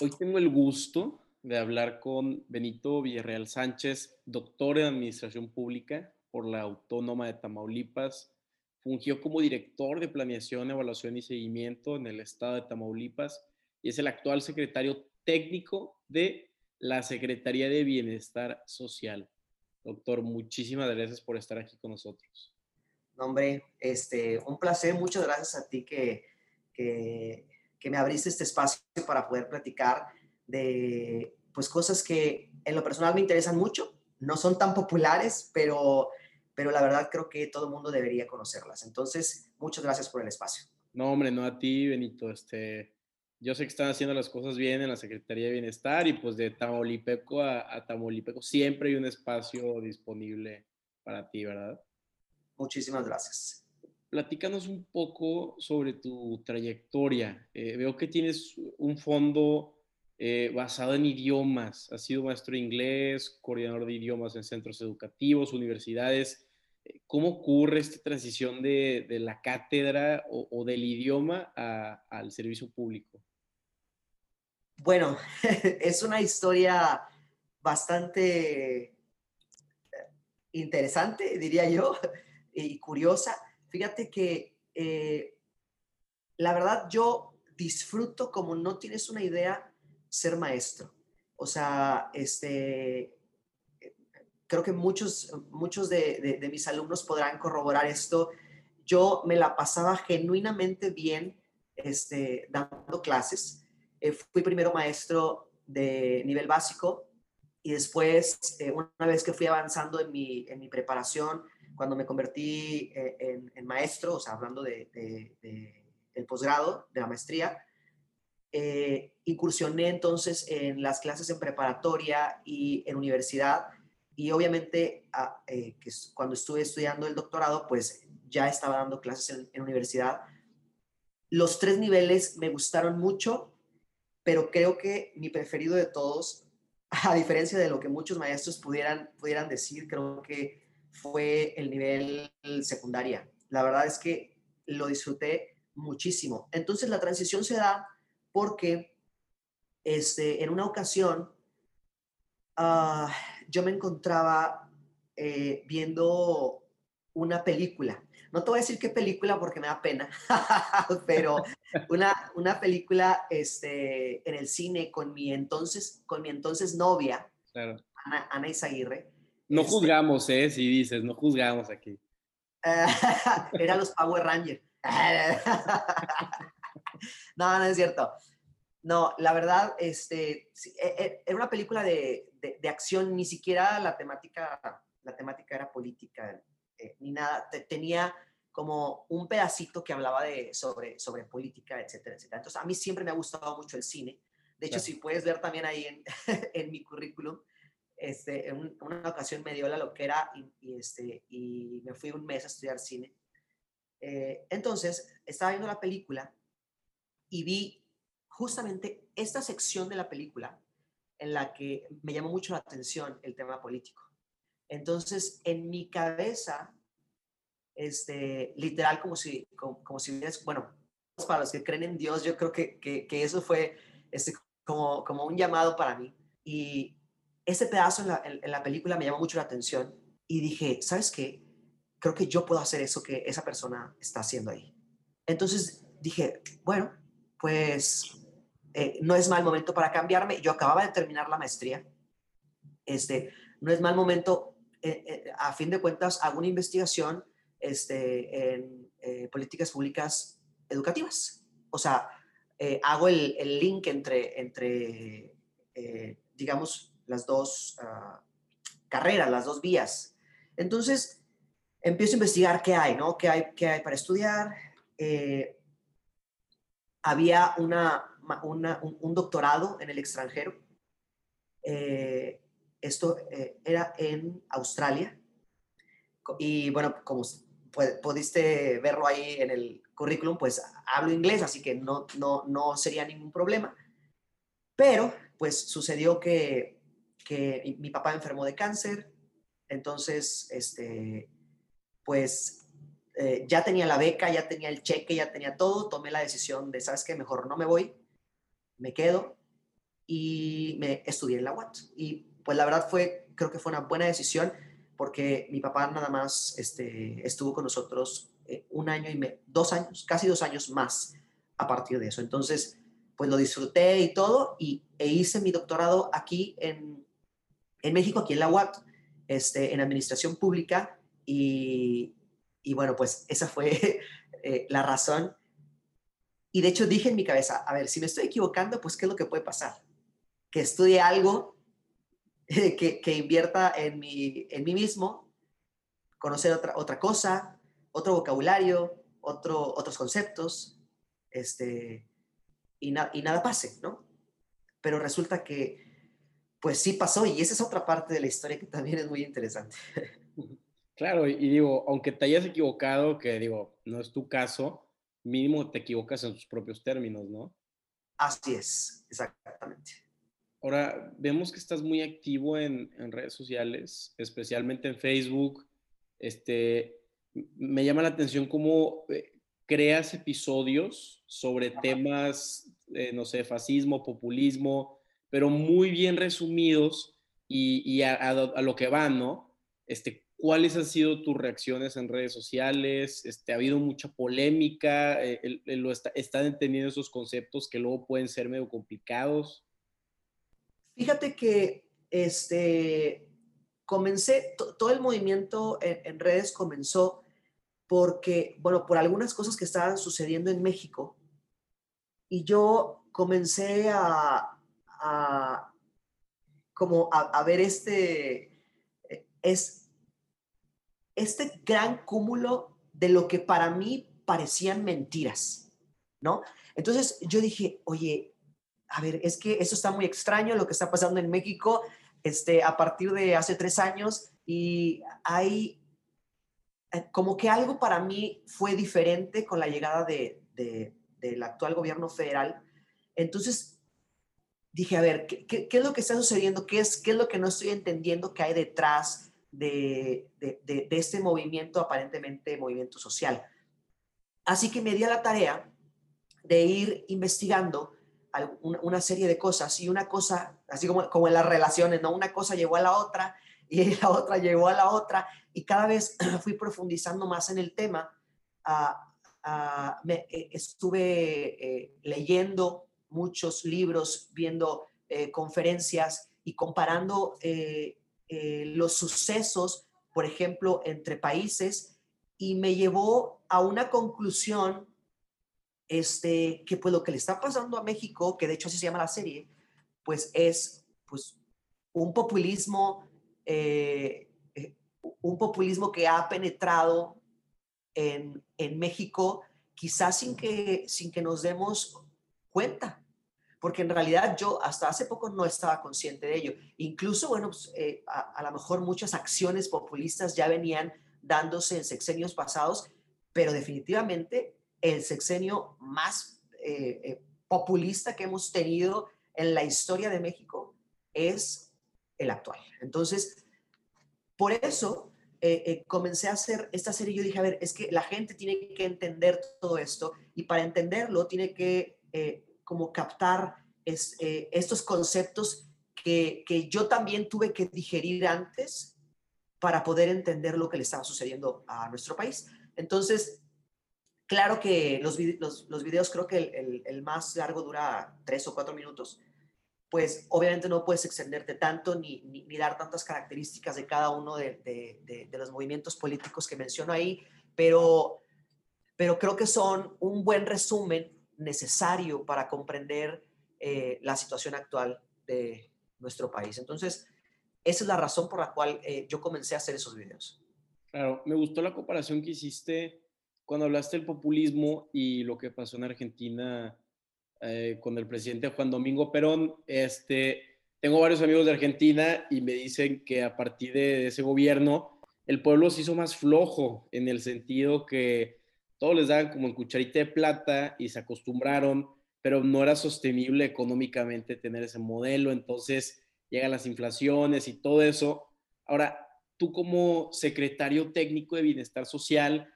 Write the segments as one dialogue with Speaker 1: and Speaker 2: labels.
Speaker 1: Hoy tengo el gusto de hablar con Benito Villarreal Sánchez, doctor en Administración Pública por la Autónoma de Tamaulipas. Fungió como director de Planeación, Evaluación y Seguimiento en el estado de Tamaulipas y es el actual secretario técnico de la Secretaría de Bienestar Social. Doctor, muchísimas gracias por estar aquí con nosotros.
Speaker 2: hombre, este, un placer. Muchas gracias a ti que, que que me abriste este espacio para poder platicar de pues cosas que en lo personal me interesan mucho, no son tan populares, pero, pero la verdad creo que todo el mundo debería conocerlas. Entonces, muchas gracias por el espacio.
Speaker 1: No, hombre, no a ti, Benito. Este, yo sé que están haciendo las cosas bien en la Secretaría de Bienestar y pues de Tamaulipeco a, a Tamaulipeco siempre hay un espacio disponible para ti, ¿verdad?
Speaker 2: Muchísimas gracias
Speaker 1: platícanos un poco sobre tu trayectoria. Eh, veo que tienes un fondo eh, basado en idiomas. Has sido maestro de inglés, coordinador de idiomas en centros educativos, universidades. Eh, ¿Cómo ocurre esta transición de, la cátedra o, del idioma al servicio público?
Speaker 2: Bueno, es una historia bastante interesante, diría yo, y curiosa Fíjate que eh, la verdad yo disfruto como no tienes una idea ser maestro. O sea, este, creo que muchos, muchos de, mis alumnos podrán corroborar esto. Yo me la pasaba genuinamente bien este, dando clases. Eh, fui primero maestro de nivel básico y después, eh, una vez que fui avanzando en mi, en mi preparación, cuando me convertí eh, en, maestro, o sea, hablando de, el posgrado, de la maestría, eh, incursioné entonces en las clases en preparatoria y en universidad. Y obviamente, ah, que cuando estuve estudiando el doctorado, pues ya estaba dando clases en, en, universidad. Los tres niveles me gustaron mucho, pero creo que mi preferido de todos, a diferencia de lo que muchos maestros pudieran, pudieran decir, creo que fue el nivel secundaria. La verdad es que lo disfruté muchísimo. Entonces la transición se da porque este, en una ocasión ah, yo me encontraba eh, viendo una película. No te voy a decir qué película porque me da pena, pero una, una película este, en el cine con mi entonces, con mi entonces novia, Ana, Ana Isaguirre.
Speaker 1: No este juzgamos, ¿eh? Si dices, no juzgamos aquí.
Speaker 2: Eran los Power Rangers. no, no es cierto. No, la verdad, este, e, e, era una película de, de, acción, ni siquiera la temática, la temática era política, eh, ni nada. tenía como un pedacito que hablaba de, sobre, sobre política, etcétera, etcétera. Entonces, a mí siempre me ha gustado mucho el cine. De hecho, si puedes ver también ahí en, en mi currículum, este, en una ocasión me dio la loquera y, este, y me fui un mes a estudiar cine. Eh, entonces, estaba viendo la película y vi justamente esta sección de la película en la que me llamó mucho la atención el tema político. Entonces, en mi cabeza, este, literal, como si, como, si bueno, para los que creen en Dios, yo creo que, que, eso fue este, como, como un llamado para mí. Y ese pedazo en la, película me llamó mucho la atención y dije, ¿sabes qué? Creo que yo puedo hacer eso que esa persona está haciendo ahí. Entonces dije, bueno, pues eh, no es mal momento para cambiarme. Yo acababa de terminar la maestría. Este, no es mal momento, eh, eh, a fin de cuentas, hago una investigación este, en políticas públicas educativas. O sea, hago el, el, link entre, entre digamos, las dos ah, carreras, las dos vías. Entonces, empiezo a investigar qué hay, ¿no? ¿Qué hay, qué hay para estudiar? Eh, había una, un, doctorado en el extranjero. Eh, esto eh, era en Australia. Y bueno, como pudiste verlo ahí en el currículum, pues hablo inglés, así que no, no, no sería ningún problema. Pero pues sucedió que que mi papá enfermó de cáncer, entonces, este, pues eh, ya tenía la beca, ya tenía el cheque, ya tenía todo, tomé la decisión de, ¿sabes qué? Mejor no me voy, me quedo. y me estudié en la UAT. Y pues la verdad fue, creo que fue una buena decisión porque mi papá nada más este, estuvo con nosotros eh, un año y me, dos años, casi dos años más a partir de eso. Entonces, pues lo disfruté y todo y, e hice mi doctorado aquí en, en México, aquí en la UAT, este, en Administración Pública y, y bueno, pues esa fue eh, la razón. Y de hecho dije en mi cabeza, a ver, si me estoy equivocando, pues ¿qué es lo que puede pasar? Que estudie algo, que, que, invierta en mí, en mí mismo, conocer otra, otra cosa, otro vocabulario, otro, otros conceptos, este, y, y nada pase, ¿no? Pero resulta que, pues sí pasó, y esa es otra parte de la historia que también es muy interesante.
Speaker 1: Claro, y digo, aunque te hayas equivocado, que digo, no es tu caso, mínimo te equivocas en tus propios términos, ¿no?
Speaker 2: Así es, exactamente.
Speaker 1: Ahora, vemos que estás muy activo en, redes sociales, especialmente en Facebook. Este, me llama la atención cómo eh, creas episodios sobre temas, eh, no sé, fascismo, populismo, pero muy bien resumidos y, a, lo que van, ¿no? Este, ¿Cuáles han sido tus reacciones en redes sociales? Este, ¿Ha habido mucha polémica? Eh, lo ¿Están entendiendo esos conceptos que luego pueden ser medio complicados?
Speaker 2: Fíjate que este, comencé, todo el movimiento en, redes comenzó porque, bueno, por algunas cosas que estaban sucediendo en México y yo comencé a, como a, ver este, es, este gran cúmulo de lo que para mí parecían mentiras, ¿no? Entonces yo dije, oye, a ver, es que eso está muy extraño lo que está pasando en México este, a partir de hace tres años y hay eh, como que algo para mí fue diferente con la llegada de, del actual gobierno federal. Entonces dije, a ver, ¿qué, ¿qué, es lo que está sucediendo? ¿Qué es, ¿Qué es lo que no estoy entendiendo que hay detrás? de, de, este movimiento, aparentemente movimiento social. Así que me di a la tarea de ir investigando una, serie de cosas y una cosa, así como, como en las relaciones, ¿no? Una cosa llegó a la otra y la otra llegó a la otra y cada vez fui profundizando más en el tema. me, eh, estuve eh, leyendo muchos libros, viendo eh, conferencias y comparando eh, los sucesos, por ejemplo, entre países, y me llevó a una conclusión este, que pues lo que le está pasando a México, que de hecho así se llama la serie, pues es pues, un populismo, eh, eh, un populismo que ha penetrado en, en México, quizás sin que, sin que nos demos cuenta porque en realidad yo hasta hace poco no estaba consciente de ello. Incluso, bueno, pues, eh, a, lo mejor muchas acciones populistas ya venían dándose en sexenios pasados, pero definitivamente el sexenio más eh, eh, populista que hemos tenido en la historia de México es el actual. Entonces, por eso comencé a hacer esta serie. Yo dije, a ver, es que la gente tiene que entender todo esto y para entenderlo tiene que como captar eh, estos conceptos que, yo también tuve que digerir antes para poder entender lo que le estaba sucediendo a nuestro país. Entonces, claro que los, los, videos, creo que el, más largo dura tres o cuatro minutos, pues obviamente no puedes extenderte tanto ni, ni, dar tantas características de cada uno de, los movimientos políticos que menciono ahí, pero, pero creo que son un buen resumen necesario para comprender eh, la situación actual de nuestro país. Entonces, esa es la razón por la cual eh, yo comencé a hacer esos videos.
Speaker 1: Claro, me gustó la comparación que hiciste cuando hablaste del populismo y lo que pasó en Argentina eh, con el presidente Juan Domingo Perón. Este, tengo varios amigos de Argentina y me dicen que a partir de ese gobierno el pueblo se hizo más flojo en el sentido que todos les daban como en cucharita de plata y se acostumbraron, pero no era sostenible económicamente tener ese modelo, entonces llegan las inflaciones y todo eso. Ahora, tú como secretario técnico de bienestar social,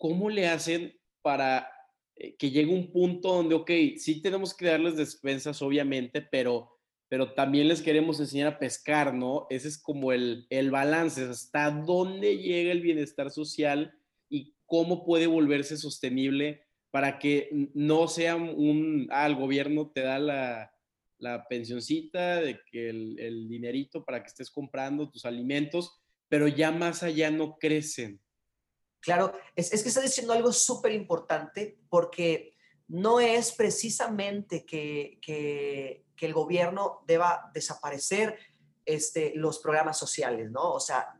Speaker 1: ¿cómo le hacen para eh, que llegue un punto donde, ok, sí tenemos que darles despensas, obviamente, pero pero también les queremos enseñar a pescar, ¿no? Ese es como el, el balance, hasta dónde llega el bienestar social y cómo puede volverse sostenible para que no sea un, ah, el gobierno te da la, la pensioncita, de que el, el, dinerito para que estés comprando tus alimentos, pero ya más allá no crecen.
Speaker 2: Claro, es, es que está diciendo algo súper importante porque no es precisamente que, que, el gobierno deba desaparecer este, los programas sociales, ¿no? O sea,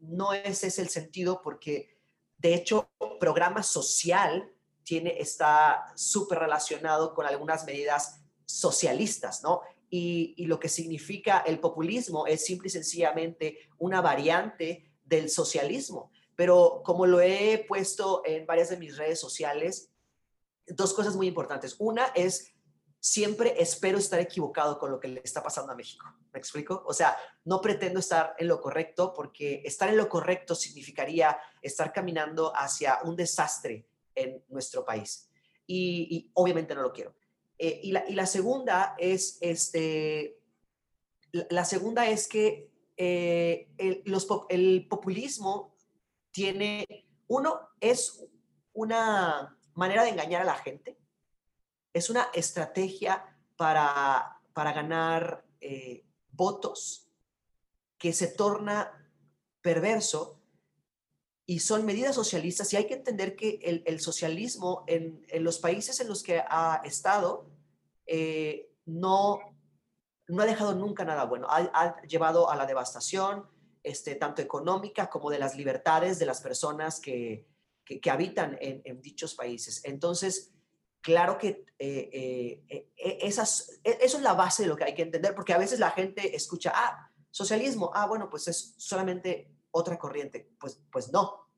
Speaker 2: no ese es el sentido porque, de hecho, programa social tiene, está súper relacionado con algunas medidas socialistas, ¿no? Y, y, lo que significa el populismo es simple y sencillamente una variante del socialismo. Pero como lo he puesto en varias de mis redes sociales, dos cosas muy importantes. Una es siempre espero estar equivocado con lo que le está pasando a México. ¿Me explico? O sea, no pretendo estar en lo correcto porque estar en lo correcto significaría estar caminando hacia un desastre en nuestro país. Y, obviamente no lo quiero. Eh, y, la, y, la, segunda es, este, la segunda es que eh, los, el populismo tiene, uno, es una manera de engañar a la gente es una estrategia para, para ganar eh, votos que se torna perverso y son medidas socialistas y hay que entender que el, socialismo en, los países en los que ha estado eh, no, no ha dejado nunca nada bueno, ha, llevado a la devastación, este, tanto económica como de las libertades de las personas que, que, habitan en, dichos países. Entonces, claro que eh, eh, eh, esas, e, eso es la base de lo que hay que entender, porque a veces la gente escucha, ah, socialismo, ah, bueno, pues es solamente otra corriente. Pues, pues no.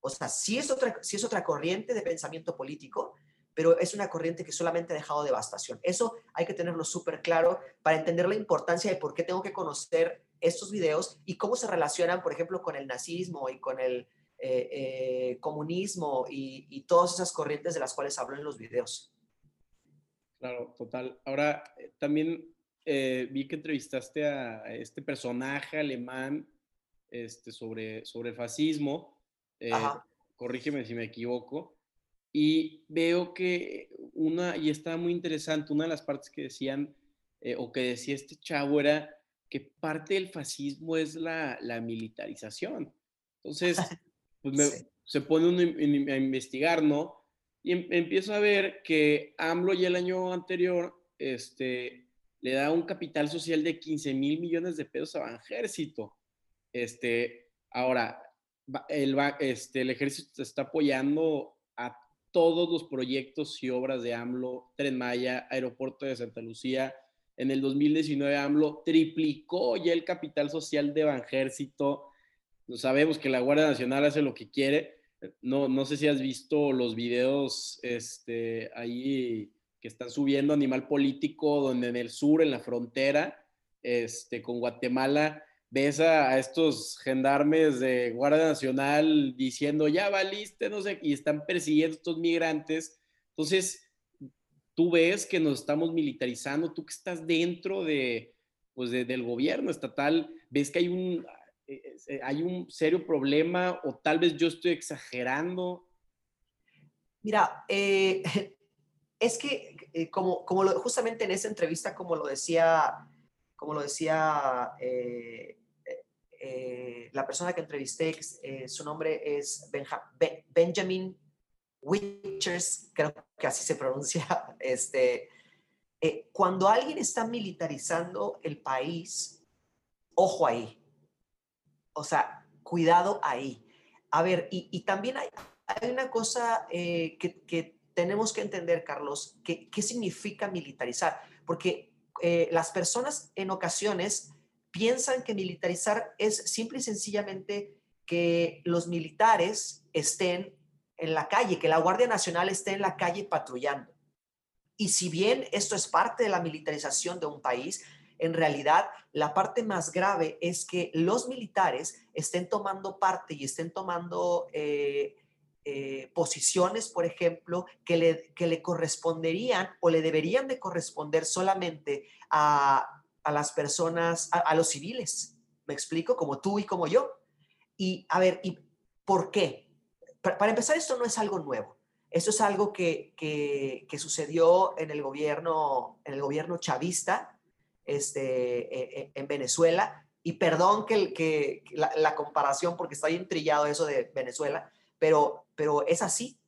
Speaker 2: O sea, sí es, otra, sí es otra corriente de pensamiento político, pero es una corriente que solamente ha dejado devastación. Eso hay que tenerlo súper claro para entender la importancia de por qué tengo que conocer estos videos y cómo se relacionan, por ejemplo, con el nazismo y con el, eh, eh, comunismo y, todas esas corrientes de las cuales hablo en los videos.
Speaker 1: Claro, total. Ahora, eh, también vi que entrevistaste a este personaje alemán este, sobre, sobre fascismo. corrígeme si me equivoco. Y veo que una, y está muy interesante, una de las partes que decían, o que decía este chavo era que parte del fascismo es la, la militarización. Entonces, pues se pone uno a investigar, ¿no? Y em, empiezo a ver que AMLO ya el año anterior este, le da un capital social de 15 mil millones de pesos a Banjército. Este, ahora, el, este, el ejército está apoyando a todos los proyectos y obras de AMLO, Tren Maya, Aeropuerto de Santa Lucía. En el 2019 AMLO triplicó ya el capital social de Banjército sabemos que la Guardia Nacional hace lo que quiere. No, no sé si has visto los videos este, ahí que están subiendo Animal Político, donde en el sur, en la frontera, este, con Guatemala, ves a, estos gendarmes de Guardia Nacional diciendo, ya valiste, no sé, y están persiguiendo a estos migrantes. Entonces, tú ves que nos estamos militarizando, tú que estás dentro de, pues del gobierno estatal, ves que hay un, eh, eh, hay un serio problema o tal vez yo estoy exagerando?
Speaker 2: Mira, eh, es que como, como justamente en esa entrevista, como lo decía, como lo decía la persona que entrevisté, su nombre es Benjamin Witchers, creo que así se pronuncia, este, cuando alguien está militarizando el país, ojo ahí, o sea, cuidado ahí. A ver, y, también hay, una cosa eh, que, tenemos que entender, Carlos, que, qué significa militarizar, porque eh, las personas en ocasiones piensan que militarizar es simple y sencillamente que los militares estén en la calle, que la Guardia Nacional esté en la calle patrullando. Y si bien esto es parte de la militarización de un país, en realidad la parte más grave es que los militares estén tomando parte y estén tomando eh, eh, posiciones, por ejemplo, que le, que le corresponderían o le deberían de corresponder solamente a, a las personas, a, los civiles, me explico, como tú y como yo. Y a ver, ¿y por qué? Para, empezar, esto no es algo nuevo. Esto es algo que, que, sucedió en el gobierno, en el gobierno chavista este, e, e, en Venezuela. Y perdón que, que la, comparación, porque está bien trillado eso de Venezuela, pero, pero es así.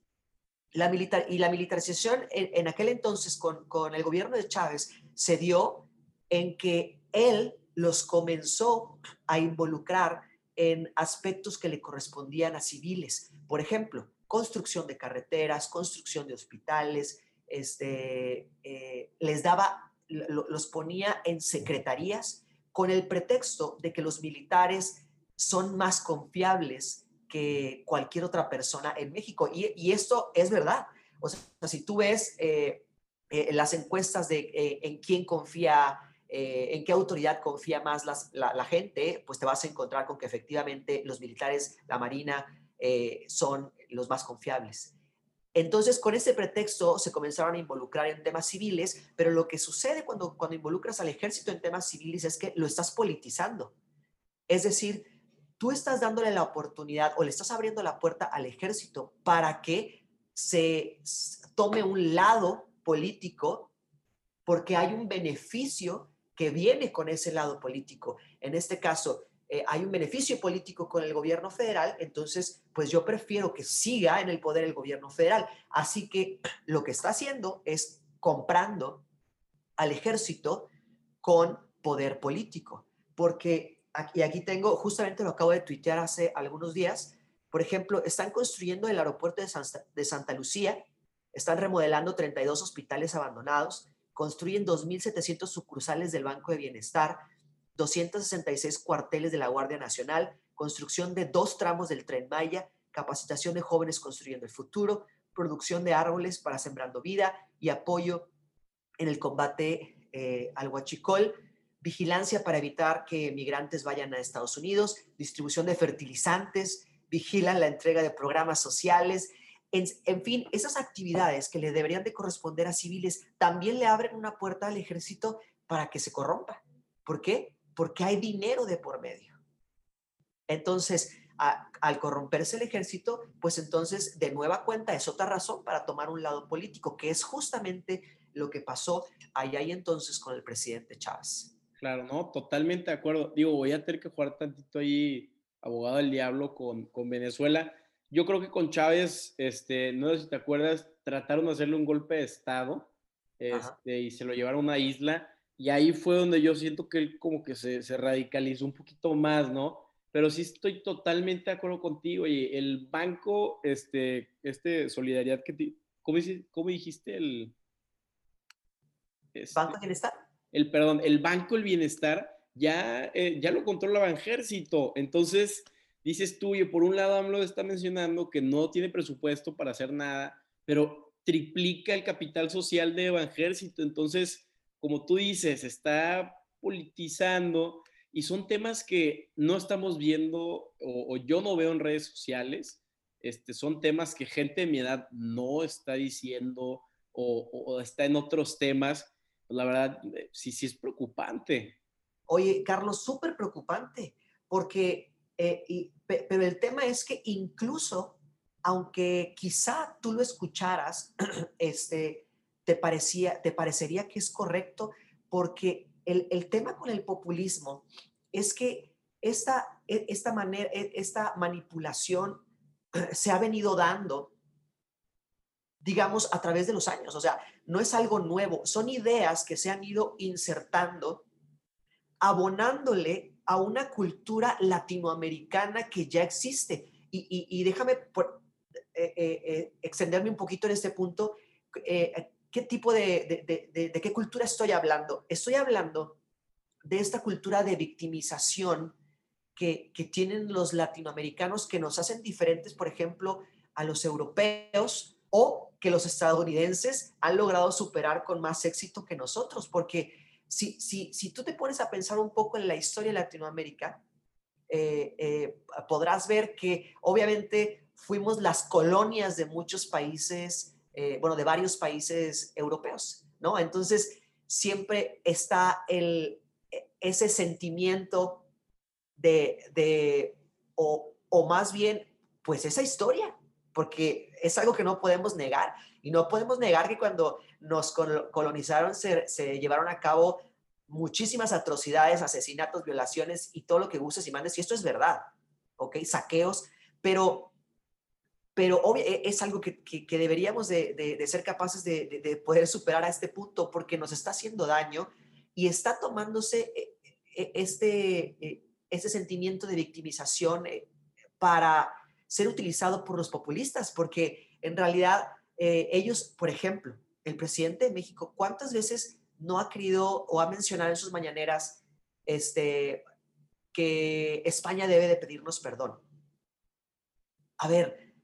Speaker 2: La militar, y la militarización en, en aquel entonces con, con el gobierno de Chávez se dio en que él los comenzó a involucrar en aspectos que le correspondían a civiles. Por ejemplo, construcción de carreteras, construcción de hospitales, este, eh, les daba, los ponía en secretarías con el pretexto de que los militares son más confiables que cualquier otra persona en México. Y, esto es verdad. O sea, si tú ves eh, eh, las encuestas de en quién confía eh, en qué autoridad confía más la, gente, pues te vas a encontrar con que efectivamente los militares, la Marina, eh, son los más confiables. Entonces, con ese pretexto se comenzaron a involucrar en temas civiles, pero lo que sucede cuando, cuando involucras al ejército en temas civiles es que lo estás politizando. Es decir, tú estás dándole la oportunidad o le estás abriendo la puerta al ejército para que se tome un lado político porque hay un beneficio que viene con ese lado político. En este caso, eh, hay un beneficio político con el gobierno federal, entonces, pues yo prefiero que siga en el poder el gobierno federal. Así que lo que está haciendo es comprando al ejército con poder político. Porque aquí, aquí tengo, justamente lo acabo de tuitear hace algunos días, por ejemplo, están construyendo el aeropuerto de Santa Lucía, están remodelando 32 hospitales abandonados, construyen 2.700 sucursales del Banco de Bienestar, 266 cuarteles de la Guardia Nacional, construcción de dos tramos del tren Maya, capacitación de jóvenes construyendo el futuro, producción de árboles para sembrando vida y apoyo en el combate eh, al huachicol, vigilancia para evitar que migrantes vayan a Estados Unidos, distribución de fertilizantes, vigilan la entrega de programas sociales, en, fin, esas actividades que le deberían de corresponder a civiles también le abren una puerta al ejército para que se corrompa. ¿Por qué? Porque hay dinero de por medio. Entonces, al corromperse el ejército, pues entonces de nueva cuenta es otra razón para tomar un lado político, que es justamente lo que pasó allá y entonces con el presidente Chávez.
Speaker 1: Claro, no, totalmente de acuerdo. Digo, voy a tener que jugar tantito ahí, abogado del diablo, con, con Venezuela yo creo que con Chávez, este, no sé si te acuerdas, trataron de hacerle un golpe de Estado este, y se lo llevaron a una isla. Y ahí fue donde yo siento que él como que se, se radicalizó un poquito más, ¿no? Pero sí estoy totalmente de acuerdo contigo. Y el banco, este, este Solidaridad que ¿cómo, ¿cómo, dijiste? El
Speaker 2: este, Banco Bienestar.
Speaker 1: El, perdón, el Banco del Bienestar ya, eh, ya lo controla Ejército. Entonces, dices tú, y por un lado AMLO está mencionando que no tiene presupuesto para hacer nada, pero triplica el capital social de Banjército. Entonces, como tú dices, está politizando y son temas que no estamos viendo o, yo no veo en redes sociales. Este, son temas que gente de mi edad no está diciendo o, o está en otros temas. Pues, la verdad, eh, sí, sí es preocupante.
Speaker 2: Oye, Carlos, súper preocupante, porque eh, pero el tema es que incluso, aunque quizá tú lo escucharas, este, te, parecía, te parecería que es correcto, porque el, el tema con el populismo es que esta, e, esta, manera, e, esta manipulación se ha venido dando digamos, a través de los años. O sea, no es algo nuevo, son ideas que se han ido insertando, abonándole a una cultura latinoamericana que ya existe. Y, déjame por, eh, eh, eh, extenderme un poquito en este punto. ¿Qué tipo de, qué cultura estoy hablando? Estoy hablando de esta cultura de victimización que tienen los latinoamericanos que nos hacen diferentes, por ejemplo, a los europeos o que los estadounidenses han logrado superar con más éxito que nosotros, porque si, si, si tú te pones a pensar un poco en la historia de Latinoamérica, eh, eh, podrás ver que obviamente fuimos las colonias de muchos países, eh, bueno, de varios países europeos, ¿no? Entonces, siempre está el, ese sentimiento de, o, o más bien, pues esa historia, porque es algo que no podemos negar. Y no podemos negar que cuando nos colonizaron se, se llevaron a cabo muchísimas atrocidades, asesinatos, violaciones y todo lo que gustes y mandes. Y esto es verdad, ¿ok? Saqueos, pero, pero e, es algo que, que, deberíamos de, de, ser capaces de, de, poder superar a este punto porque nos está haciendo daño y está tomándose e, e, este, este sentimiento de victimización eh, para ser utilizado por los populistas, porque en realidad eh, ellos, por ejemplo, el presidente de México, ¿cuántas veces no ha querido o ha mencionado en sus mañaneras este, que España debe de pedirnos perdón? A ver,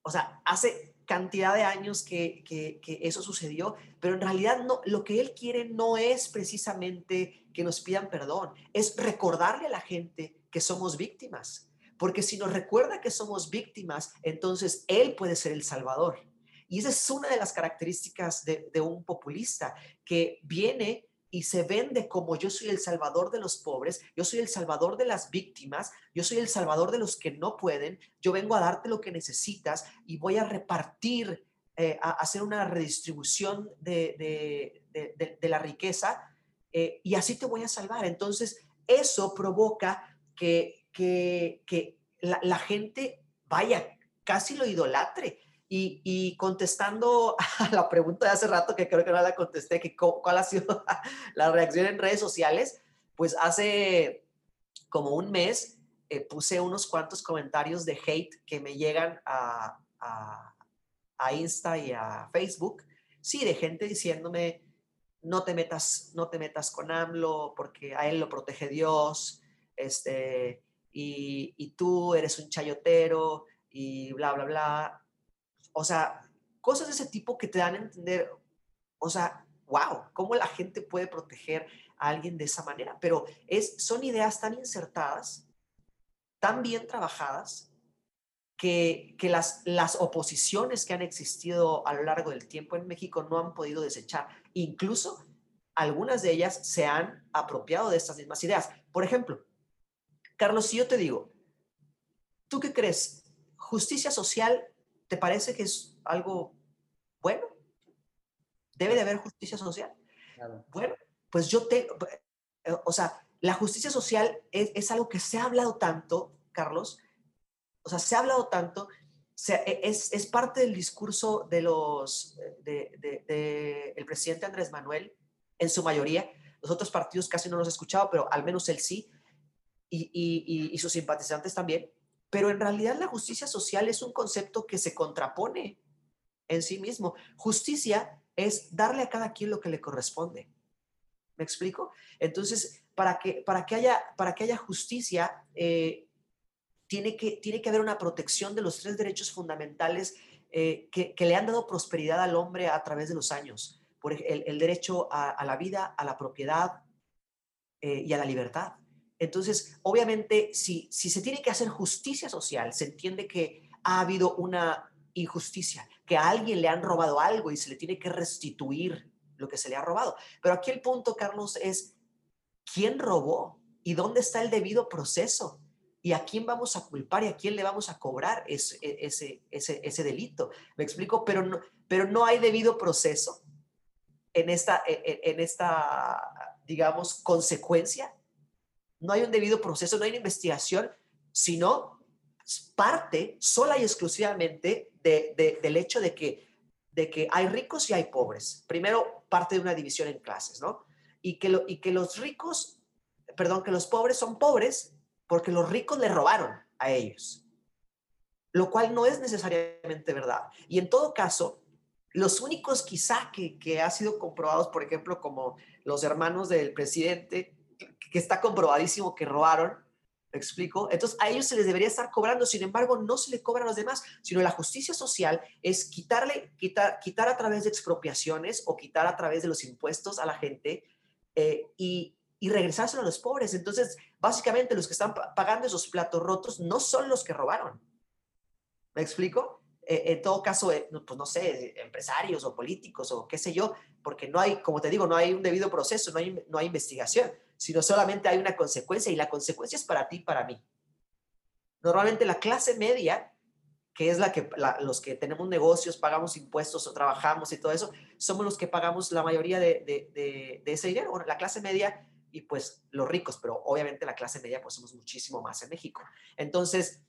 Speaker 2: o sea, hace cantidad de años que, que, eso sucedió, pero en realidad no, lo que él quiere no es precisamente que nos pidan perdón, es recordarle a la gente que somos víctimas, porque si nos recuerda que somos víctimas, entonces Él puede ser el Salvador. Y esa es una de las características de, un populista, que viene y se vende como yo soy el salvador de los pobres, yo soy el salvador de las víctimas, yo soy el salvador de los que no pueden, yo vengo a darte lo que necesitas y voy a repartir, eh, a hacer una redistribución de, la riqueza eh, y así te voy a salvar. Entonces, eso provoca que que, la, gente, vaya, casi lo idolatre. Y, contestando a la pregunta de hace rato, que creo que no la contesté, que cuál ha sido la reacción en redes sociales, pues hace como un mes eh, puse unos cuantos comentarios de hate que me llegan a, a, a, Insta y a Facebook, sí, de gente diciéndome, no te metas, no te metas con AMLO porque a él lo protege Dios, este, y, tú eres un chayotero y bla, bla, bla. O sea, cosas de ese tipo que te dan a entender, o sea, wow, cómo la gente puede proteger a alguien de esa manera. Pero es, son ideas tan insertadas, tan bien trabajadas, que, que, las, las oposiciones que han existido a lo largo del tiempo en México no han podido desechar. Incluso algunas de ellas se han apropiado de estas mismas ideas. Por ejemplo, Carlos, si yo te digo, ¿tú qué crees? ¿Justicia social te parece que es algo bueno? ¿Debe de haber justicia social? Bueno, pues yo te, o sea, la justicia social es, algo que se ha hablado tanto, Carlos, o sea, se ha hablado tanto, e, es, es, parte del discurso de los, de, de, el presidente Andrés Manuel, en su mayoría, los otros partidos casi no los he escuchado, pero al menos él sí, y, sus simpatizantes también, pero en realidad la justicia social es un concepto que se contrapone en sí mismo. Justicia es darle a cada quien lo que le corresponde. ¿Me explico? Entonces, para que, para que, haya, para que haya justicia, eh, tiene, que, tiene que haber una protección de los tres derechos fundamentales eh, que, le han dado prosperidad al hombre a través de los años. Por el, derecho a, la vida, a la propiedad eh, y a la libertad. Entonces, obviamente, si, si se tiene que hacer justicia social, se entiende que ha habido una injusticia, que a alguien le han robado algo y se le tiene que restituir lo que se le ha robado. Pero aquí el punto, Carlos, es quién robó y dónde está el debido proceso y a quién vamos a culpar y a quién le vamos a cobrar ese, ese, ese, ese delito. ¿Me explico? Pero no, pero no hay debido proceso en esta, en esta, digamos, consecuencia no hay un debido proceso, no hay una investigación, sino parte sola y exclusivamente del hecho de que, de que hay ricos y hay pobres. Primero, parte de una división en clases, ¿no? Y que, y que los ricos, perdón, que los pobres son pobres porque los ricos le robaron a ellos, lo cual no es necesariamente verdad. Y en todo caso, los únicos quizá que, que ha sido comprobados, por ejemplo, como los hermanos del presidente, que está comprobadísimo que robaron, ¿me explico? Entonces a ellos se les debería estar cobrando, sin embargo no se le cobra a los demás, sino la justicia social es quitarle, quitar, quitar a través de expropiaciones o quitar a través de los impuestos a la gente eh, y, y regresárselo a los pobres. Entonces, básicamente los que están pagando esos platos rotos no son los que robaron. ¿Me explico? Eh, en todo caso, eh, pues no sé, empresarios o políticos o qué sé yo, porque no hay, como te digo, no hay un debido proceso, no hay, no hay investigación. Sino solamente hay una consecuencia y la consecuencia es para ti y para mí. Normalmente la clase media, que es la que los que tenemos negocios, pagamos impuestos o trabajamos y todo eso, somos los que pagamos la mayoría de, de, de, ese dinero. La clase media y pues los ricos, pero obviamente la clase media pues somos muchísimo más en México. Entonces,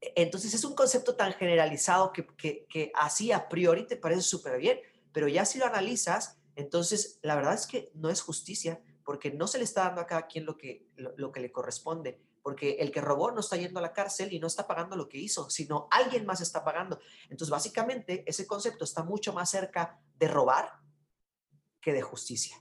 Speaker 2: entonces es un concepto tan generalizado que, que, que así a priori te parece súper bien, pero ya si lo analizas, entonces la verdad es que no es justicia, porque no se le está dando a cada quien lo que, lo, que le corresponde, porque el que robó no está yendo a la cárcel y no está pagando lo que hizo, sino alguien más está pagando. Entonces, básicamente, ese concepto está mucho más cerca de robar que de justicia.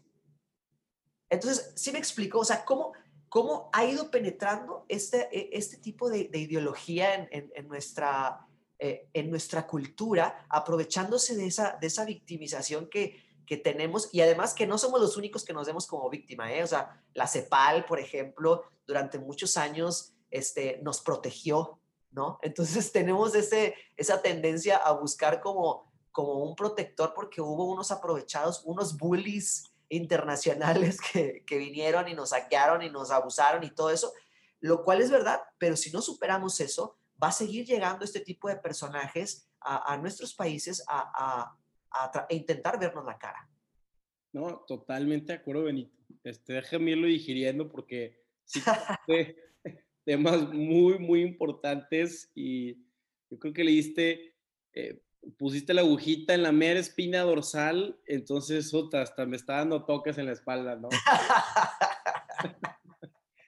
Speaker 2: Entonces, sí me explico, o sea, cómo, cómo ha ido penetrando este, e, este tipo de, ideología en, nuestra, eh, en nuestra cultura, aprovechándose de esa, de esa victimización que, que tenemos y además que no somos los únicos que nos vemos como víctima, ¿eh? o sea, la CEPAL, por ejemplo, durante muchos años este, nos protegió, ¿no? Entonces tenemos ese, esa tendencia a buscar como, como un protector porque hubo unos aprovechados, unos bullies internacionales que, que, vinieron y nos saquearon y nos abusaron y todo eso, lo cual es verdad, pero si no superamos eso, va a seguir llegando este tipo de personajes a, nuestros países a, intentar vernos la cara.
Speaker 1: No, totalmente de acuerdo, Benito. Este, déjame irlo digiriendo porque sí, temas muy, muy importantes y yo creo que le diste eh, pusiste la agujita en la mera espina dorsal, entonces hasta me está dando toques en la espalda, ¿no?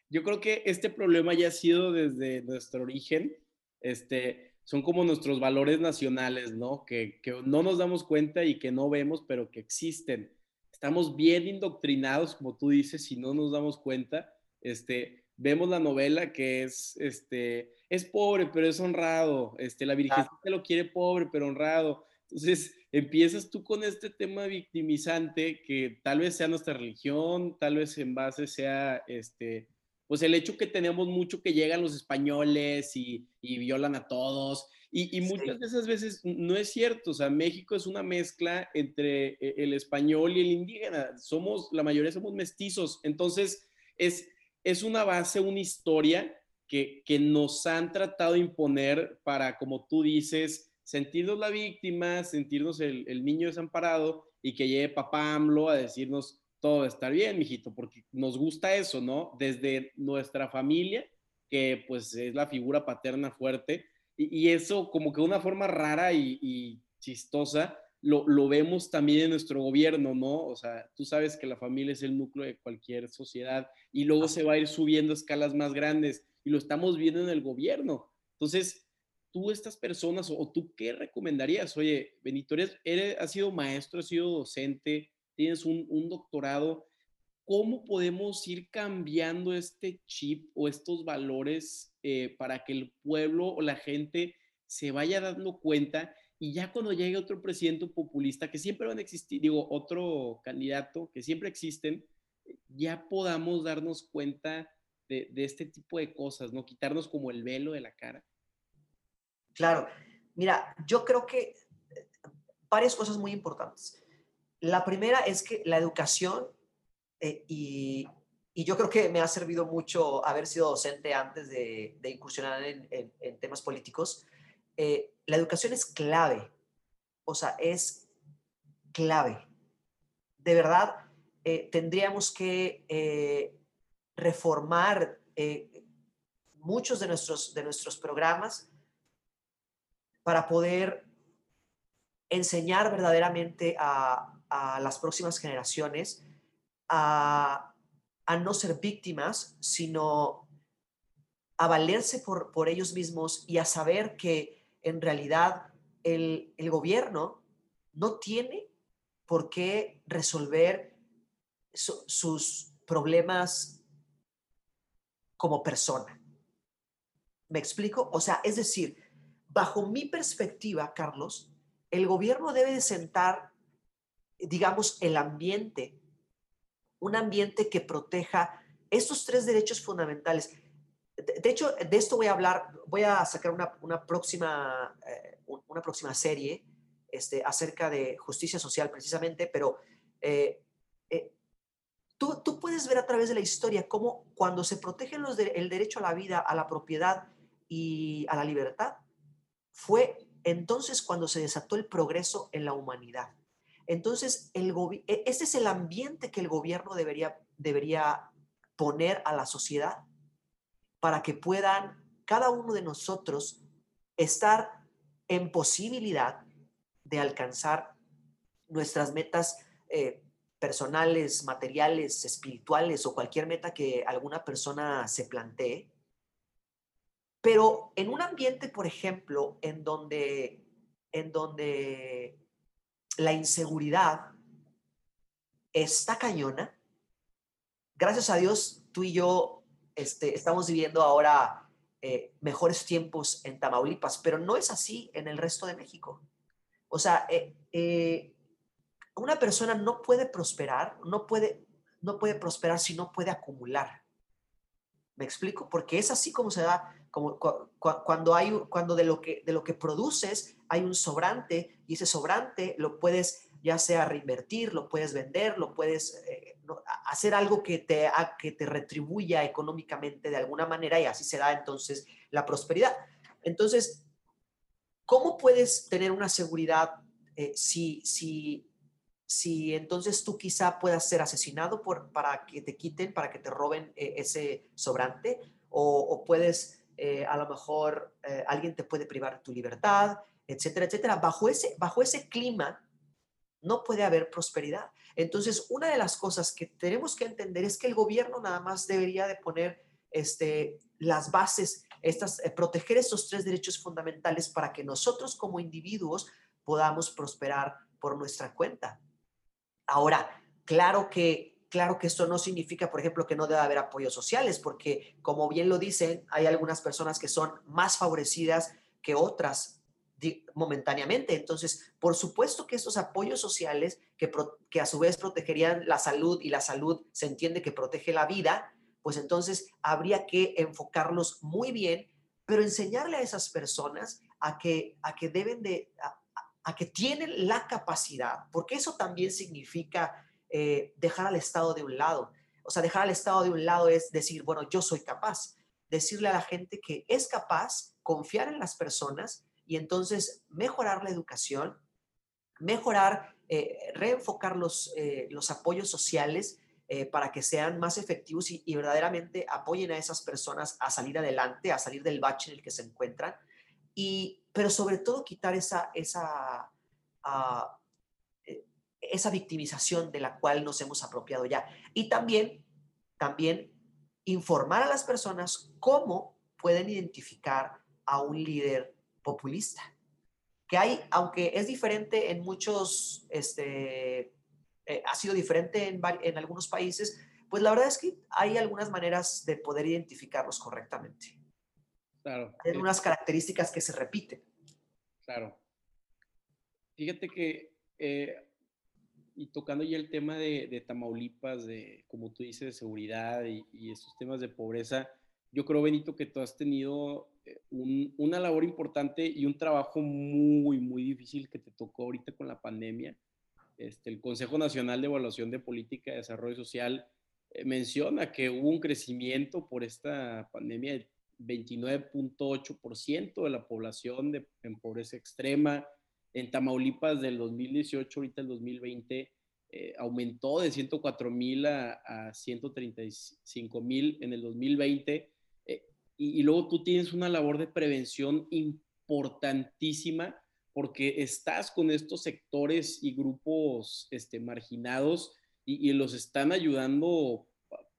Speaker 1: Yo creo que este problema ya ha sido desde nuestro origen, este, son como nuestros valores nacionales, ¿no? Que, que no nos damos cuenta y que no vemos, pero que existen. Estamos bien indoctrinados, como tú dices, si no nos damos cuenta, este, vemos la novela que es, este, es pobre, pero es honrado, este, la Virgen te lo quiere pobre, pero honrado. Entonces, empiezas tú con este tema victimizante que tal vez sea nuestra religión, tal vez en base sea, este, pues el hecho que tenemos mucho que llegan los españoles y, y violan a todos. Y, y muchas de esas veces no es cierto, o sea, México es una mezcla entre e, el español y el indígena. Somos, la mayoría somos mestizos. Entonces, es, es una base, una historia que, que nos han tratado de imponer para, como tú dices, sentirnos la víctima, sentirnos el, el niño desamparado y que llegue papá AMLO a decirnos todo va a estar bien, mijito, porque nos gusta eso, ¿no? Desde nuestra familia, que pues es la figura paterna fuerte, y, y eso como que de una forma rara y, y chistosa, lo, lo, vemos también en nuestro gobierno, ¿no? O sea, tú sabes que la familia es el núcleo de cualquier sociedad y luego se va a ir subiendo a escalas más grandes y lo estamos viendo en el gobierno. Entonces, tú, estas personas, o, tú, ¿qué recomendarías? Oye, Benito, eres, eres, has sido maestro, has sido docente, tienes un, un doctorado. ¿Cómo podemos ir cambiando este chip o estos valores eh, para que el pueblo o la gente se vaya dando cuenta y ya cuando llegue otro presidente populista, que siempre van a existir, digo, otro candidato, que siempre existen, ya podamos darnos cuenta de, de, este tipo de cosas, ¿no? Quitarnos como el velo de la cara.
Speaker 2: Claro, mira, yo creo que eh, varias cosas muy importantes. La primera es que la educación, eh, y, yo creo que me ha servido mucho haber sido docente antes de, incursionar en, temas políticos, eh, la educación es clave, o sea, es clave. De verdad, eh, tendríamos que reformar muchos de nuestros, de nuestros programas para poder enseñar verdaderamente a, a las próximas generaciones a, a, no ser víctimas, sino a valerse por, por ellos mismos y a saber que en realidad el, gobierno no tiene por qué resolver sus problemas como persona. ¿Me explico? O sea, es decir, bajo mi perspectiva, Carlos, el gobierno debe de sentar, digamos, el ambiente, un ambiente que proteja estos tres derechos fundamentales. De, hecho, de esto voy a hablar, voy a sacar una, una próxima, eh, una próxima serie este, acerca de justicia social precisamente, pero eh, eh, tú, tú puedes ver a través de la historia cómo cuando se protege los el derecho a la vida, a la propiedad y a la libertad, fue entonces cuando se desató el progreso en la humanidad. Entonces, el e, este es el ambiente que el gobierno debería, debería poner a la sociedad para que puedan cada uno de nosotros estar en posibilidad de alcanzar nuestras metas eh, personales, materiales, espirituales o cualquier meta que alguna persona se plantee. Pero en un ambiente, por ejemplo, en donde, en donde la inseguridad está cañona, gracias a Dios, tú y yo este, estamos viviendo ahora eh, mejores tiempos en Tamaulipas, pero no es así en el resto de México. O sea, eh, eh, una persona no puede prosperar, no puede, no puede prosperar si no puede acumular. ¿Me explico? Porque es así como se da, como cuando hay, cuando de lo que, de lo que produces hay un sobrante y ese sobrante lo puedes ya sea reinvertir, lo puedes vender, lo puedes hacer algo que te, que te retribuya económicamente de alguna manera y así se da entonces la prosperidad. Entonces, ¿cómo puedes tener una seguridad eh, si, si, si entonces tú quizá puedas ser asesinado por, para que te quiten, para que te roben eh, ese sobrante? O, puedes, eh, a lo mejor, alguien te puede privar tu libertad, etcétera, etcétera. Bajo ese, bajo ese clima, no puede haber prosperidad. Entonces, una de las cosas que tenemos que entender es que el gobierno nada más debería de poner este, las bases, estas, eh, proteger estos tres derechos fundamentales para que nosotros como individuos podamos prosperar por nuestra cuenta. Ahora, claro que Claro que esto no significa, por ejemplo, que no debe haber apoyos sociales, porque como bien lo dicen, hay algunas personas que son más favorecidas que otras momentáneamente. Entonces, por supuesto que estos apoyos sociales, que, que a su vez protegerían la salud y la salud se entiende que protege la vida, pues entonces habría que enfocarlos muy bien, pero enseñarle a esas personas a que, a que deben de, que tienen la capacidad, porque eso también significa eh, dejar al Estado de un lado. O sea, dejar al Estado de un lado es decir, bueno, yo soy capaz. Decirle a la gente que es capaz, confiar en las personas y entonces mejorar la educación, mejorar, eh, reenfocar los, eh, los apoyos sociales para que sean más efectivos y, verdaderamente apoyen a esas personas a salir adelante, a salir del bache en el que se encuentran, y, pero sobre todo quitar esa, esa, ah, esa victimización de la cual nos hemos apropiado ya. Y también, también informar a las personas cómo pueden identificar a un líder populista. Que hay, aunque es diferente en muchos, este, eh, ha sido diferente en, en algunos países, pues la verdad es que hay algunas maneras de poder identificarlos correctamente.
Speaker 1: Claro.
Speaker 2: Hay unas características que se repiten.
Speaker 1: Claro. Fíjate que, eh, y tocando ya el tema de, Tamaulipas, de, como tú dices, de seguridad y, y estos temas de pobreza, yo creo, Benito, que tú has tenido eh, una labor importante y un trabajo muy, muy difícil que te tocó ahorita con la pandemia. Este, el Consejo Nacional de Evaluación de Política de Desarrollo Social eh, menciona que hubo un crecimiento por esta pandemia de 29.8% de la población de, en pobreza extrema. En Tamaulipas del 2018, ahorita el 2020, eh, aumentó de 104 mil a, a 135 mil en el 2020 y, luego tú tienes una labor de prevención importantísima porque estás con estos sectores y grupos este, marginados y, los están ayudando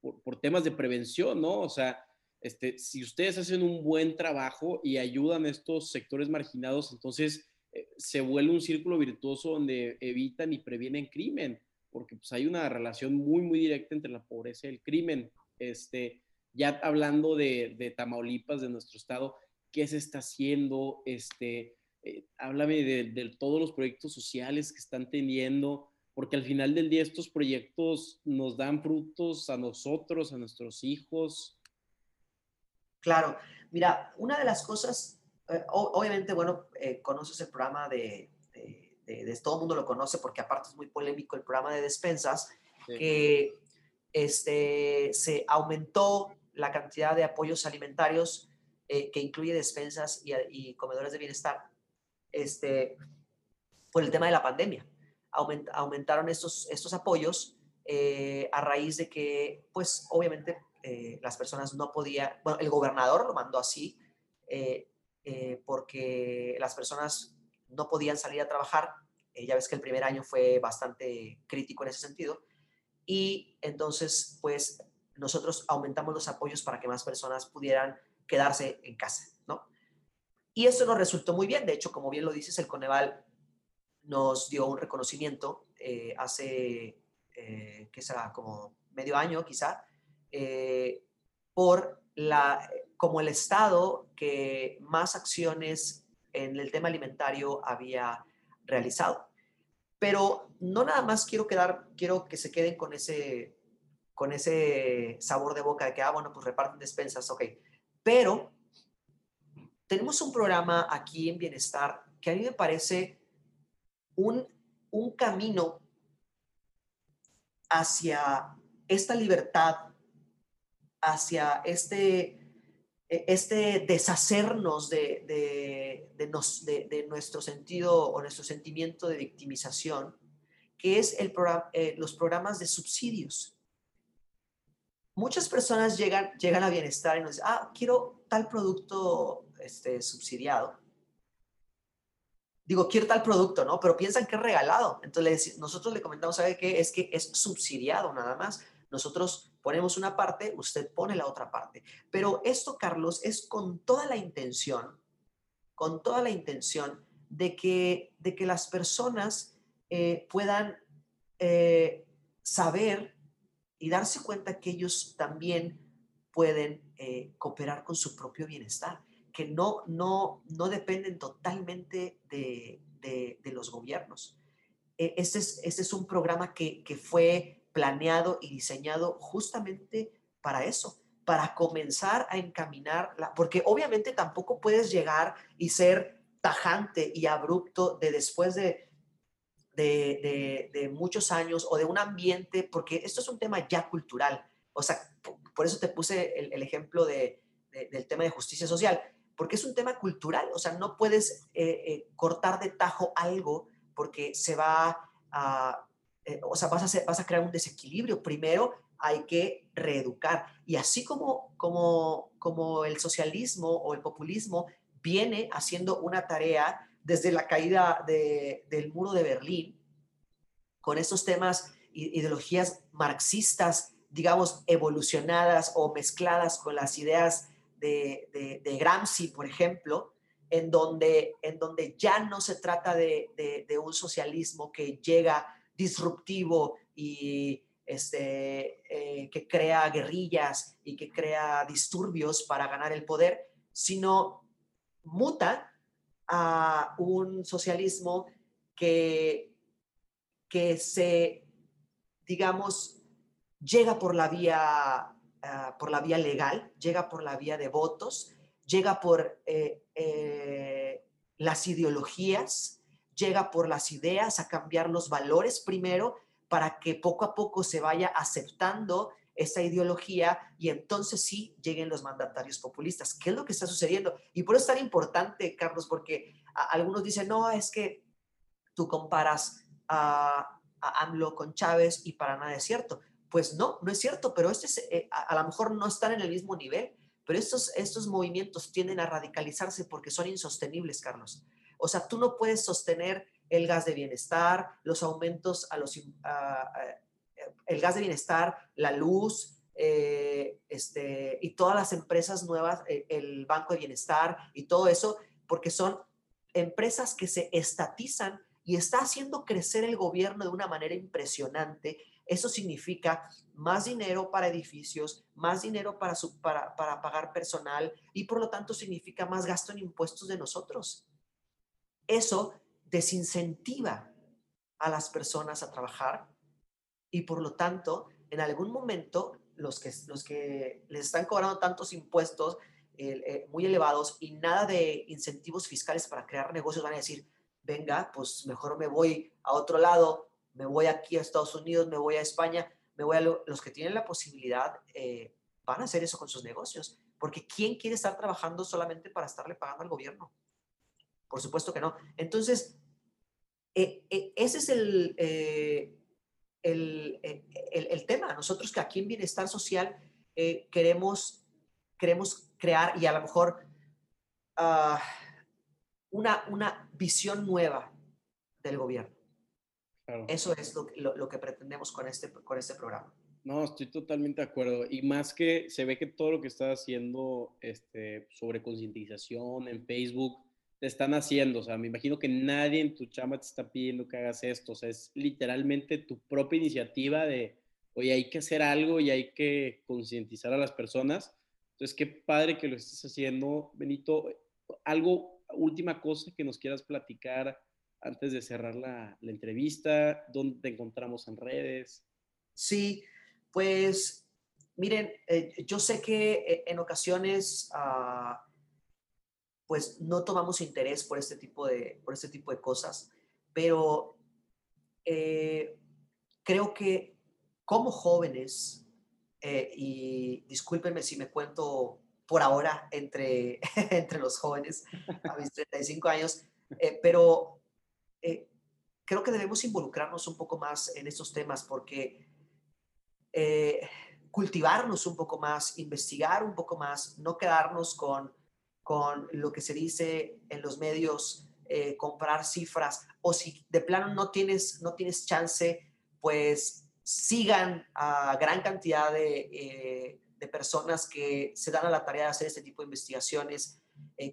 Speaker 1: por, temas de prevención, ¿no? O sea, este, si ustedes hacen un buen trabajo y ayudan a estos sectores marginados, entonces eh, se vuelve un círculo virtuoso donde evitan y previenen crimen, porque pues, hay una relación muy, muy directa entre la pobreza y el crimen. Este, ya hablando de, Tamaulipas, de nuestro estado, ¿qué se está haciendo? Este, eh, háblame de, todos los proyectos sociales que están teniendo, porque al final del día estos proyectos nos dan frutos a nosotros, a nuestros hijos.
Speaker 2: Claro, mira, una de las cosas, eh, obviamente, bueno, eh, conoces el programa de, de, todo el mundo lo conoce porque aparte es muy polémico el programa de despensas, que este, se aumentó la cantidad de apoyos alimentarios eh, que incluye despensas y, comedores de bienestar este, por el tema de la pandemia. aumentaron estos, estos apoyos eh, a raíz de que, pues obviamente eh, las personas no podían, bueno, el gobernador lo mandó así, porque las personas no podían salir a trabajar. ya ves que el primer año fue bastante crítico en ese sentido. Y entonces, pues nosotros aumentamos los apoyos para que más personas pudieran quedarse en casa, ¿no? Y eso nos resultó muy bien. De hecho, como bien lo dices, el Coneval nos dio un reconocimiento eh, hace, eh, ¿qué será? Como medio año quizá, eh, por la, como el Estado que más acciones en el tema alimentario había realizado. Pero no nada más quiero quedar, quiero que se queden con ese, con ese sabor de boca de que, ah, bueno, pues reparten despensas, ok. Pero tenemos un programa aquí en Bienestar que a mí me parece un, camino hacia esta libertad, hacia este, e, este deshacernos de, de, nuestro sentido o nuestro sentimiento de victimización, que es el eh, los programas de subsidios muchas personas llegan, llegan a bienestar y nos dicen, ah, quiero tal producto este, subsidiado. Digo, quiero tal producto, ¿no? Pero piensan que es regalado. Entonces nosotros le comentamos, ¿sabe qué? Es que es subsidiado nada más. Nosotros ponemos una parte, usted pone la otra parte. Pero esto, Carlos, es con toda la intención, con toda la intención de que, de que las personas eh, puedan eh, saber y darse cuenta que ellos también pueden eh, cooperar con su propio bienestar, que no, no, no dependen totalmente de, de, los gobiernos. Este, es, este es un programa que, que fue planeado y diseñado justamente para eso, para comenzar a encaminar, porque obviamente tampoco puedes llegar y ser tajante y abrupto de después de de, muchos años o de un ambiente, porque esto es un tema ya cultural. O sea, por eso te puse el, ejemplo de, del tema de justicia social, porque es un tema cultural. O sea, no puedes eh, eh, cortar de tajo algo porque se va a, eh, o sea, vas a, crear un desequilibrio. Primero hay que reeducar. Y así como, el socialismo o el populismo viene haciendo una tarea desde la caída del muro de Berlín, con estos temas, ideologías marxistas, digamos, evolucionadas o mezcladas con las ideas de, Gramsci, por ejemplo, en donde, en donde ya no se trata de, un socialismo que llega disruptivo y este, eh, que crea guerrillas y que crea disturbios para ganar el poder, sino muta a un socialismo que, que se, digamos, llega por la vía, ah, por la vía legal, llega por la vía de votos, llega por eh, eh, las ideologías, llega por las ideas a cambiar los valores primero para que poco a poco se vaya aceptando esa ideología y entonces sí lleguen los mandatarios populistas. ¿Qué es lo que está sucediendo? Y por eso es tan importante, Carlos, porque algunos dicen, no, es que tú comparas a, AMLO con Chávez y para nada es cierto. Pues no, no es cierto, pero este eh, a, a, lo mejor no están en el mismo nivel, pero estos, estos movimientos tienden a radicalizarse porque son insostenibles, Carlos. O sea, tú no puedes sostener el gas de bienestar, los aumentos a los, el gas de bienestar, la luz, eh, este, y todas las empresas nuevas, eh, el Banco de Bienestar y todo eso, porque son empresas que se estatizan y está haciendo crecer el gobierno de una manera impresionante. Eso significa más dinero para edificios, más dinero para, para, para pagar personal y por lo tanto significa más gasto en impuestos de nosotros. Eso desincentiva a las personas a trabajar y por lo tanto, en algún momento, los que, los que les están cobrando tantos impuestos eh, muy elevados y nada de incentivos fiscales para crear negocios van a decir, venga, pues mejor me voy a otro lado, me voy aquí a Estados Unidos, me voy a España, me voy a los que tienen la posibilidad, eh, van a hacer eso con sus negocios. Porque ¿quién quiere estar trabajando solamente para estarle pagando al gobierno? Por supuesto que no. Entonces, eh, eh, ese es el, el, el, tema. Nosotros que aquí en Bienestar Social queremos, queremos crear y a lo mejor ah, una, una visión nueva del gobierno. Eso es lo, lo, que pretendemos con este, con este programa.
Speaker 1: No, estoy totalmente de acuerdo. Y más que se ve que todo lo que estás haciendo este, sobre concientización en Facebook, te están haciendo. O sea, me imagino que nadie en tu chamba te está pidiendo que hagas esto. O sea, es literalmente tu propia iniciativa de, oye, hay que hacer algo y hay que concientizar a las personas. Entonces, qué padre que lo estés haciendo, Benito. Algo, última cosa que nos quieras platicar antes de cerrar la, entrevista? ¿Dónde te encontramos en redes?
Speaker 2: Sí, pues miren, eh, yo sé que eh, en ocasiones ah, pues no tomamos interés por este tipo de, por este tipo de cosas, pero eh, creo que como jóvenes, y discúlpenme si me cuento por ahora entre, entre los jóvenes a mis 35 años, pero eh, creo que debemos involucrarnos un poco más en estos temas porque eh, cultivarnos un poco más, investigar un poco más, no quedarnos con, con lo que se dice en los medios, eh, comprar cifras o si de plano no tienes, no tienes chance, pues sigan a gran cantidad de, de personas que se dan a la tarea de hacer este tipo de investigaciones,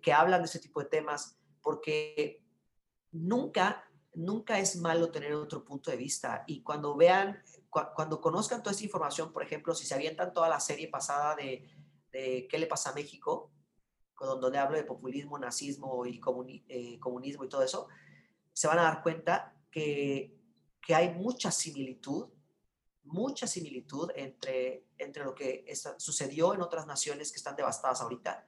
Speaker 2: que hablan de este tipo de temas, porque nunca, nunca es malo tener otro punto de vista. Y cuando vean, cuando conozcan toda esta información, por ejemplo, si se avientan toda la serie pasada de, qué le pasa a México, donde hablo de populismo, nazismo y eh, comunismo y todo eso, se van a dar cuenta que, hay mucha similitud, mucha similitud entre, entre lo que sucedió en otras naciones que están devastadas ahorita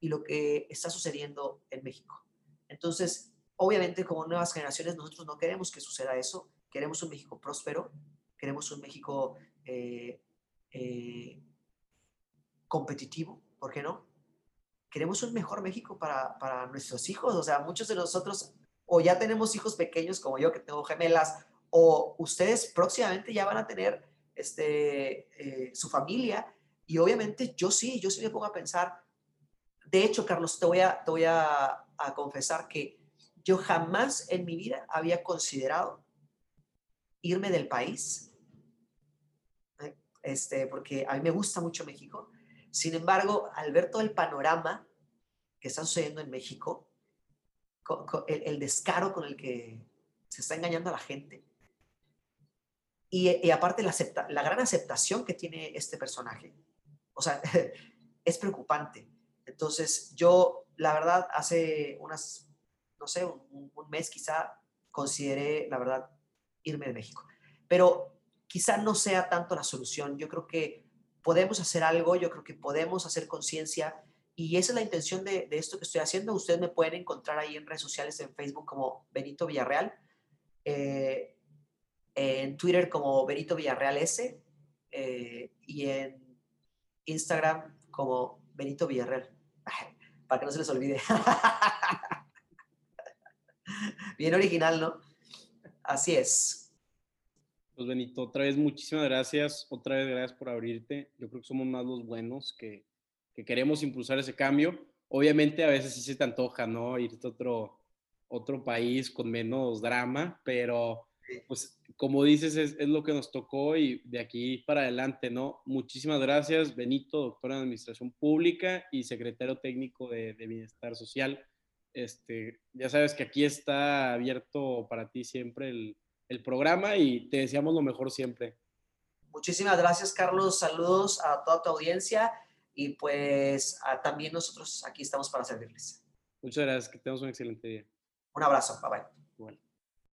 Speaker 2: y lo que está sucediendo en México. Entonces, Obviamente, como nuevas generaciones, nosotros no queremos que suceda eso. Queremos un México próspero, queremos un México eh, eh, competitivo, ¿por qué no? Queremos un mejor México para, para nuestros hijos. O sea, muchos de nosotros o ya tenemos hijos pequeños como yo, que tengo gemelas, o ustedes próximamente ya van a tener este, eh, su familia. Y obviamente yo sí, yo sí me pongo a pensar. De hecho, Carlos, te voy a, te voy a, a confesar que yo jamás en mi vida había considerado irme del país, ¿eh? este, porque a mí me gusta mucho México. Sin embargo, al ver todo el panorama que está sucediendo en México, el, descaro con el que se está engañando a la gente, y, aparte la, gran aceptación que tiene este personaje, o sea, es preocupante. Entonces, yo, la verdad, hace unas no sé, un, mes quizá consideré, la verdad, irme de México. Pero quizá no sea tanto la solución. Yo creo que podemos hacer algo, yo creo que podemos hacer conciencia y esa es la intención de, esto que estoy haciendo. Ustedes me pueden encontrar ahí en redes sociales, en Facebook como Benito Villarreal, eh, en Twitter como Benito Villarreal S eh, y en Instagram como Benito Villarreal. Para que no se les olvide. Bien original, ¿no? Así es.
Speaker 1: Pues Benito, otra vez muchísimas gracias, otra vez gracias por abrirte. Yo creo que somos más los buenos que, que queremos impulsar ese cambio. Obviamente a veces sí se te antoja, ¿no? Irte a otro, otro país con menos drama, pero pues como dices, es, es, lo que nos tocó y de aquí para adelante, ¿no? Muchísimas gracias, Benito, doctor en Administración Pública y secretario técnico de, de Bienestar Social. Este, ya sabes que aquí está abierto para ti siempre el, programa y te deseamos lo mejor siempre.
Speaker 2: Muchísimas gracias, Carlos. Saludos a toda tu audiencia y pues también nosotros aquí estamos para servirles.
Speaker 1: Muchas gracias, que tengas un excelente día.
Speaker 2: Un abrazo, bye bye.